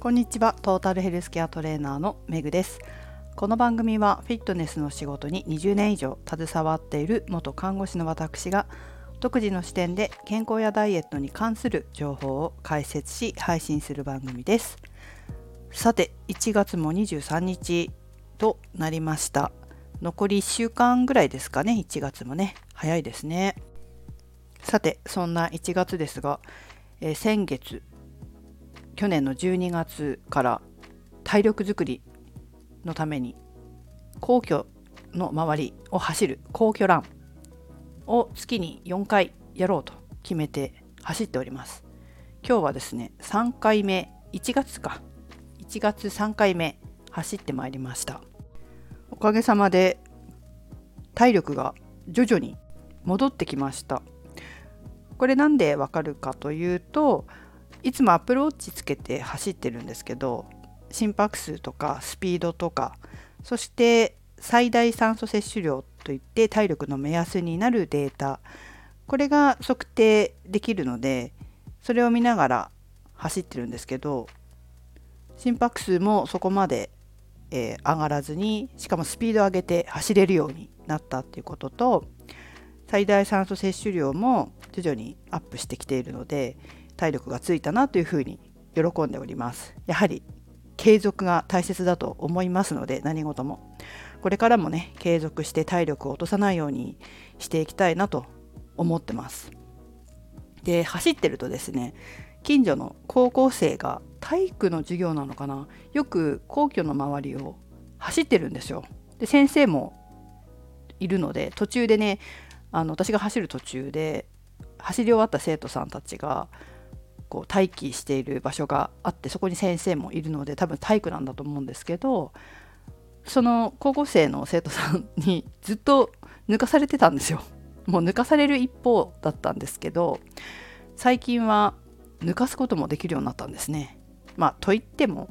こんにちは。トータルヘルスケアトレーナーのめぐです。この番組はフィットネスの仕事に20年以上携わっている元看護師の私が独自の視点で健康やダイエットに関する情報を解説し配信する番組です。さて1月も23日となりました。残り1週間ぐらいですかね。1月もね。早いですね。さてそんな1月ですが、えー、先月去年の12月から体力づくりのために皇居の周りを走る皇居ランを月に4回やろうと決めて走っております。今日はですね3回目1月か。1月3回目走ってまいりました。おかげさまで体力が徐々に戻ってきました。これなんでわかるかというといつもアップルウォッチつけて走ってるんですけど心拍数とかスピードとかそして最大酸素摂取量といって体力の目安になるデータこれが測定できるのでそれを見ながら走ってるんですけど心拍数もそこまで、えー、上がらずにしかもスピードを上げて走れるようになったっていうことと最大酸素摂取量も徐々にアップしてきているので体力がついたなというふうに喜んでおります。やはり継続が大切だと思いますので何事もこれからもね継続して体力を落とさないようにしていきたいなと思ってます。で走ってるとですね近所の高校生が体育の授業なのかな？よく皇居の周りを走ってるんですよ。で先生もいるので途中でねあの私が走る途中で走り終わった生徒さんたちがこう待機している場所があってそこに先生もいるので多分体育なんだと思うんですけどその高校生の生徒さんにずっと抜かされてたんですよ。もう抜かされる一方だったんですけど最近は抜かすこともできるようになったんですね。まあといっても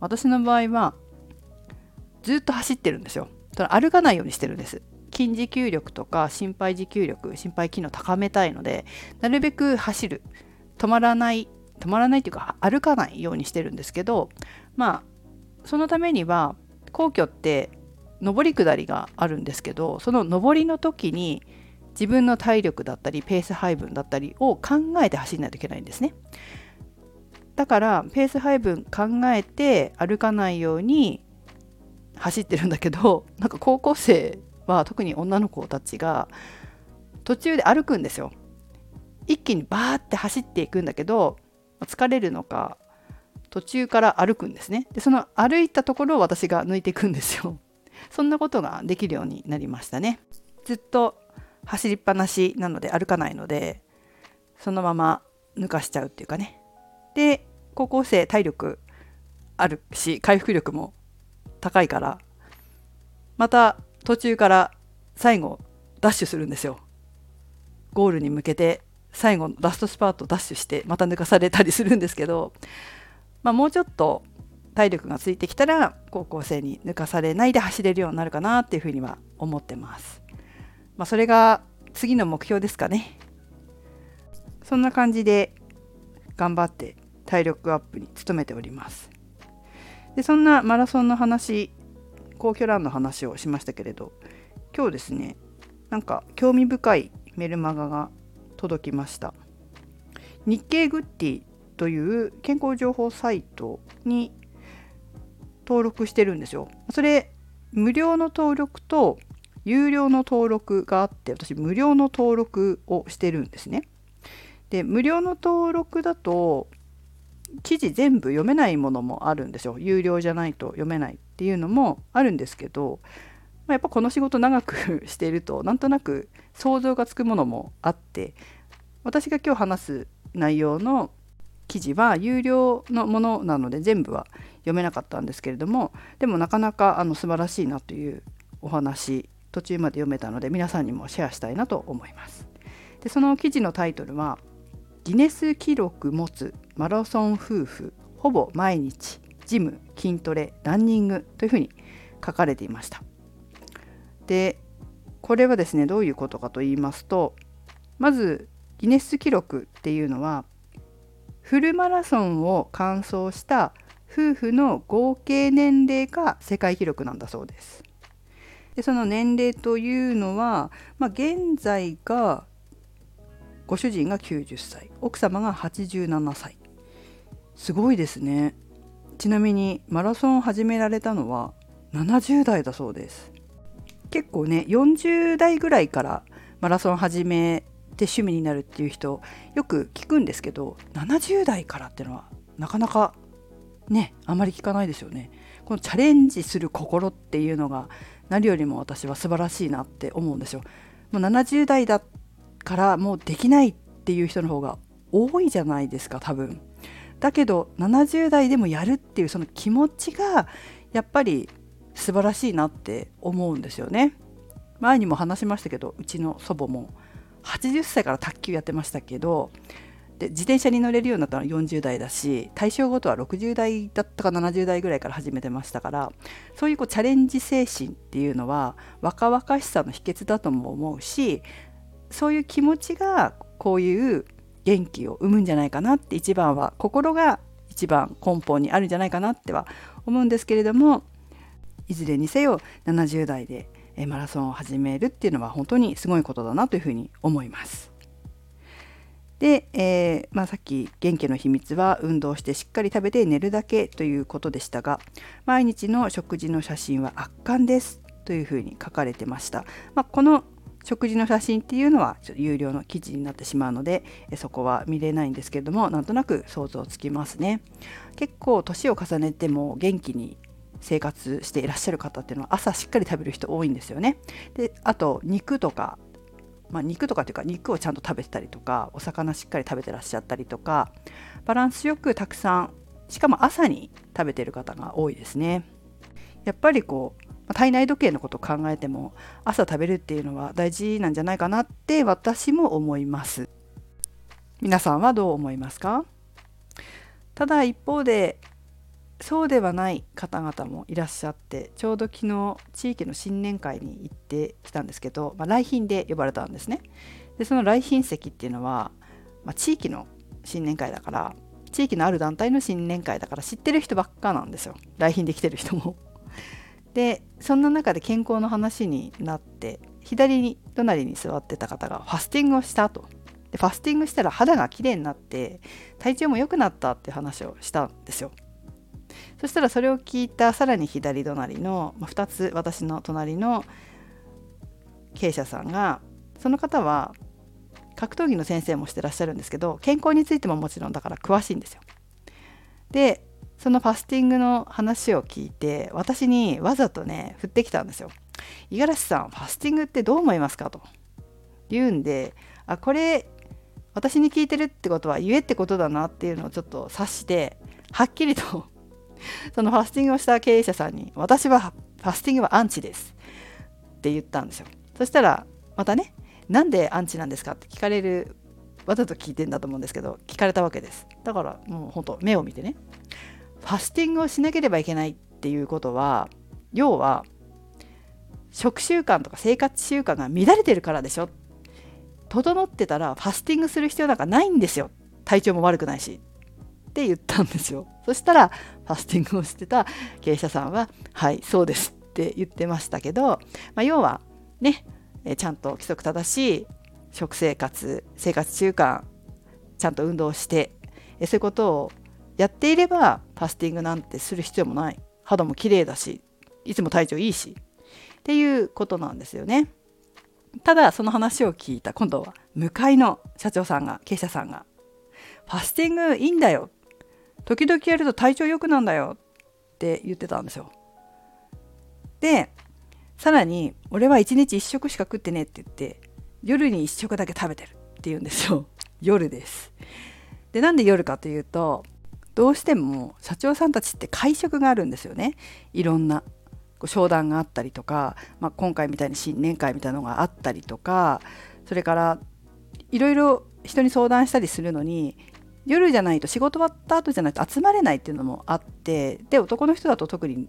私の場合はずっと走ってるんですよ。歩かないようにしてるんです。筋持久力とか心肺持久力心肺機能高めたいのでなるべく走る止まらない止まらないというか歩かないようにしてるんですけどまあそのためには皇居って上り下りがあるんですけどその上りの時に自分の体力だったりペース配分だったりを考えて走らないといけないんですね。だからペース配分考えて歩かないように走ってるんだけどなんか高校生は特に女の子たちが途中で歩くんですよ。一気にバーって走っていくんだけど疲れるのか途中から歩くんですね。でその歩いたところを私が抜いていくんですよ。そんなことができるようになりましたね。ずっと走りっぱなしなので歩かないのでそのまま抜かしちゃうっていうかね。で高校生体力あるし回復力も高いからまた途中から最後ダッシュするんですよ。ゴールに向けて最後のラストスパートダッシュしてまた抜かされたりするんですけど、まあ、もうちょっと体力がついてきたら高校生に抜かされないで走れるようになるかなっていうふうには思ってます。まあ、それが次の目標ですかね。そんな感じで頑張って体力アップに努めております。でそんなマラソンの話皇居ランの話をしましたけれど今日ですねなんか興味深いメルマガが届きました。日経グッディという健康情報サイトに登録してるんですよ。それ無料の登録と有料の登録があって私無料の登録をしてるんですね。で無料の登録だと記事全部読めないものもあるんですよ。有料じゃないと読めないっていうのもあるんですけどま、やっぱこの仕事長く してるとなんとなく想像がつくものもあって私が今日話す内容の記事は有料のものなので全部は読めなかったんですけれどもでもなかなかあの素晴らしいなというお話途中まで読めたので皆さんにもシェアしたいなと思います。でその記事のタイトルは「ギネス記録持つマラソン夫婦ほぼ毎日ジム筋トレランニング」というふうに書かれていました。でこれはですねどういうことかと言いますとまずギネス記録っていうのはフルマラソンを完走した夫婦の合計年齢が世界記録なんだそうです。でその年齢というのは、まあ、現在がご主人が90歳奥様が87歳。すごいですね。ちなみにマラソンを始められたのは70代だそうです。結構ね40代ぐらいからマラソン始めて趣味になるっていう人よく聞くんですけど70代からっていうのはなかなかねあまり聞かないですよね。このチャレンジする心っていうのが何よりも私は素晴らしいなって思うんですよ。もう70代だからもうできないっていう人の方が多いじゃないですか多分。だけど70代でもやるっていうその気持ちがやっぱり素晴らしいなって思うんですよね。前にも話しましたけどうちの祖母も。80歳から卓球やってましたけどで自転車に乗れるようになったのは40代だし対象ごとは60代だったか70代ぐらいから始めてましたからそういうこうチャレンジ精神っていうのは若々しさの秘訣だとも思うしそういう気持ちがこういう元気を生むんじゃないかなって一番は心が一番根本にあるんじゃないかなっては思うんですけれどもいずれにせよ70代でマラソンを始めるっていうのは本当にすごいことだなというふうに思います。で、えー、まあ、さっき元気の秘密は運動してしっかり食べて寝るだけということでしたが毎日の食事の写真は圧巻ですというふうに書かれてました。まあ、この食事の写真っていうのはちょっと有料の記事になってしまうのでそこは見れないんですけれどもなんとなく想像つきますね結構年を重ねても元気に生活していらっしゃる方っていうのは朝しっかり食べる人多いんですよね。であと肉とかまあ、肉とかっていうか肉をちゃんと食べてたりとかお魚しっかり食べてらっしゃったりとかバランスよくたくさんしかも朝に食べてる方が多いですね。やっぱりこう体内時計のことを考えても朝食べるっていうのは大事なんじゃないかなって私も思います。皆さんはどう思いますか？ただ一方でそうではない方々もいらっしゃってちょうど昨日地域の新年会に行ってきたんですけど、まあ、来賓で呼ばれたんですね。でその来賓席っていうのは、まあ、地域の新年会だから地域のある団体の新年会だから知ってる人ばっかなんですよ。来賓で来てる人も。でそんな中で健康の話になって左に隣に座ってた方がファスティングをしたと。でファスティングしたら肌がきれいになって体調も良くなったって話をしたんですよ。そしたらそれを聞いたさらに左隣の、まあ、2つ私の隣の経営者さんがその方は格闘技の先生もしてらっしゃるんですけど健康についてももちろんだから詳しいんですよ。でそのファスティングの話を聞いて私にわざとね振ってきたんですよ。五十嵐さんファスティングってどう思いますか？と言うんであこれ私に聞いてるってことは言えってことだなっていうのをちょっと察してはっきりとそのファスティングをした経営者さんに私はファスティングはアンチですって言ったんですよ。そしたらまたねなんでアンチなんですか？って聞かれるわざと聞いてんだと思うんですけど聞かれたわけです。だからもうほんと目を見てねファスティングをしなければいけないっていうことは要は食習慣とか生活習慣が乱れてるからでしょ整ってたらファスティングする必要なんかないんですよ体調も悪くないしって言ったんですよそしたらファスティングをしてた経営者さんは「はいそうです」って言ってましたけど、まあ、要はねちゃんと規則正しい食生活生活習慣ちゃんと運動してそういうことをやっていればファスティングなんてする必要もない肌も綺麗だしいつも体調いいしっていうことなんですよね。ただその話を聞いた今度は向かいの社長さんが経営者さんが「ファスティングいいんだよ時々やると体調良くなんだよって言ってたんですよ。でさらに「俺は1日1食しか食ってね」って言って夜に1食だけ食べてるって言うんですよ 夜です。でなんで夜かというとどうしても社長さんたちって会食があるんですよねいろんな商談があったりとか、まあ、今回みたいに新年会みたいなのがあったりとかそれからいろいろ人に相談したりするのに夜じゃないと仕事終わった後じゃないと集まれないっていうのもあってで男の人だと特に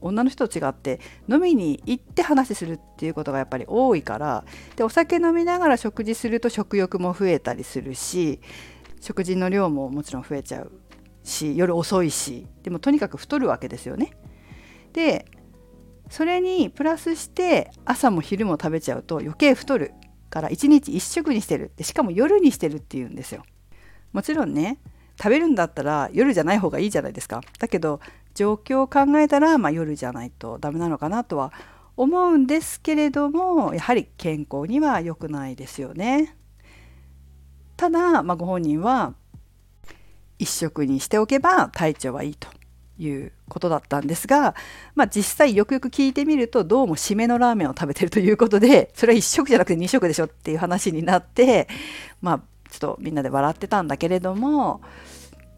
女の人と違って飲みに行って話するっていうことがやっぱり多いからでお酒飲みながら食事すると食欲も増えたりするし食事の量ももちろん増えちゃうし夜遅いしでもとにかく太るわけですよね。でそれにプラスして朝も昼も食べちゃうと余計太るから1日1食にしてるしかも夜にしてるっていうんですよ。もちろんね食べるんだったら夜じゃない方がいいじゃないですか。だけど状況を考えたら、まあ、夜じゃないとダメなのかなとは思うんですけれどもやはり健康には良くないですよね。ただ、まあ、ご本人は一食にしておけば体調はいいということだったんですが、まあ、実際よくよく聞いてみるとどうも締めのラーメンを食べてるということでそれは1食じゃなくて2食でしょっていう話になってまあちょっとみんなで笑ってたんだけれども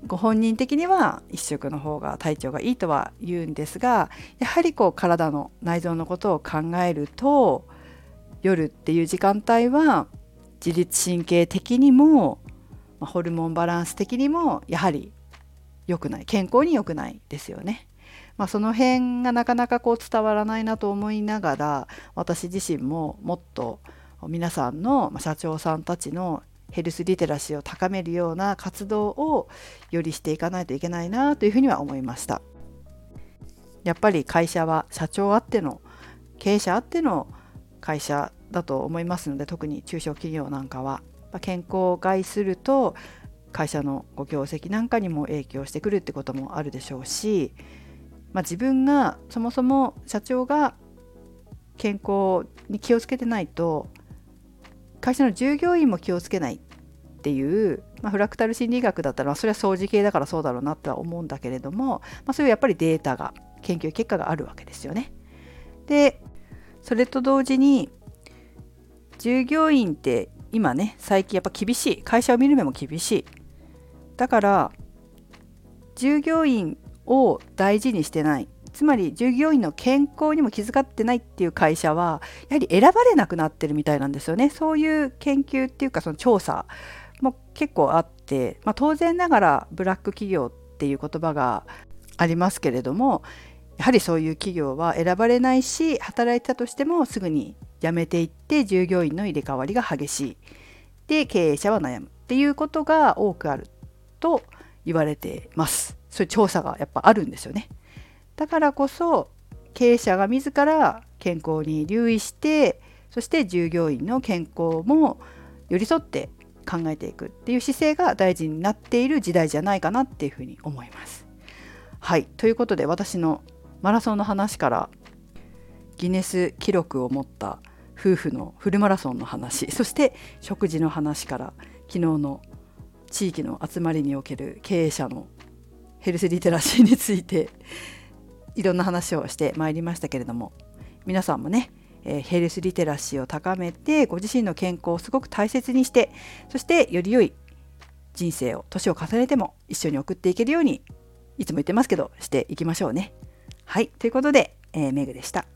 ご本人的には1食の方が体調がいいとは言うんですがやはりこう体の内臓のことを考えると夜っていう時間帯は自律神経的にもホルモンバランス的にもやはり良くない健康に良くないですよね。まあ、その辺がなかなかこう伝わらないなと思いながら私自身ももっと皆さんの社長さんたちのヘルスリテラシーを高めるような活動をよりしていかないといけないなというふうには思いました。やっぱり会社は社長あっての経営者あっての会社だと思いますので特に中小企業なんかは健康を害すると会社のご業績なんかにも影響してくるってこともあるでしょうし、まあ、自分がそもそも社長が健康に気をつけてないと会社の従業員も気をつけないっていう、まあ、フラクタル心理学だったらそれは掃除系だからそうだろうなとは思うんだけれども、まあ、そういうやっぱりデータが研究結果があるわけですよね。でそれと同時に従業員って今ね最近やっぱ厳しい会社を見る目も厳しいだから従業員を大事にしてないつまり従業員の健康にも気遣ってないっていう会社はやはり選ばれなくなってるみたいなんですよね。そういう研究っていうかその調査も結構あって、まあ、当然ながらブラック企業っていう言葉がありますけれどもやはりそういう企業は選ばれないし働いたとしてもすぐに辞めていって従業員の入れ替わりが激しい。で経営者は悩むっていうことが多くあると言われてます。そういう調査がやっぱあるんですよね。だからこそ経営者が自ら健康に留意してそして従業員の健康も寄り添って考えていくっていう姿勢が大事になっている時代じゃないかなっていうふうに思います。はいということで私のマラソンの話からギネス記録を持った夫婦のフルマラソンの話そして食事の話から昨日の地域の集まりにおける経営者のヘルスリテラシーについていろんな話をしてまいりましたけれども皆さんもね、え、ヘルスリテラシーを高めてご自身の健康をすごく大切にしてそしてより良い人生を年を重ねても一緒に送っていけるようにいつも言ってますけどしていきましょうね。はいということで、えー、メグでした。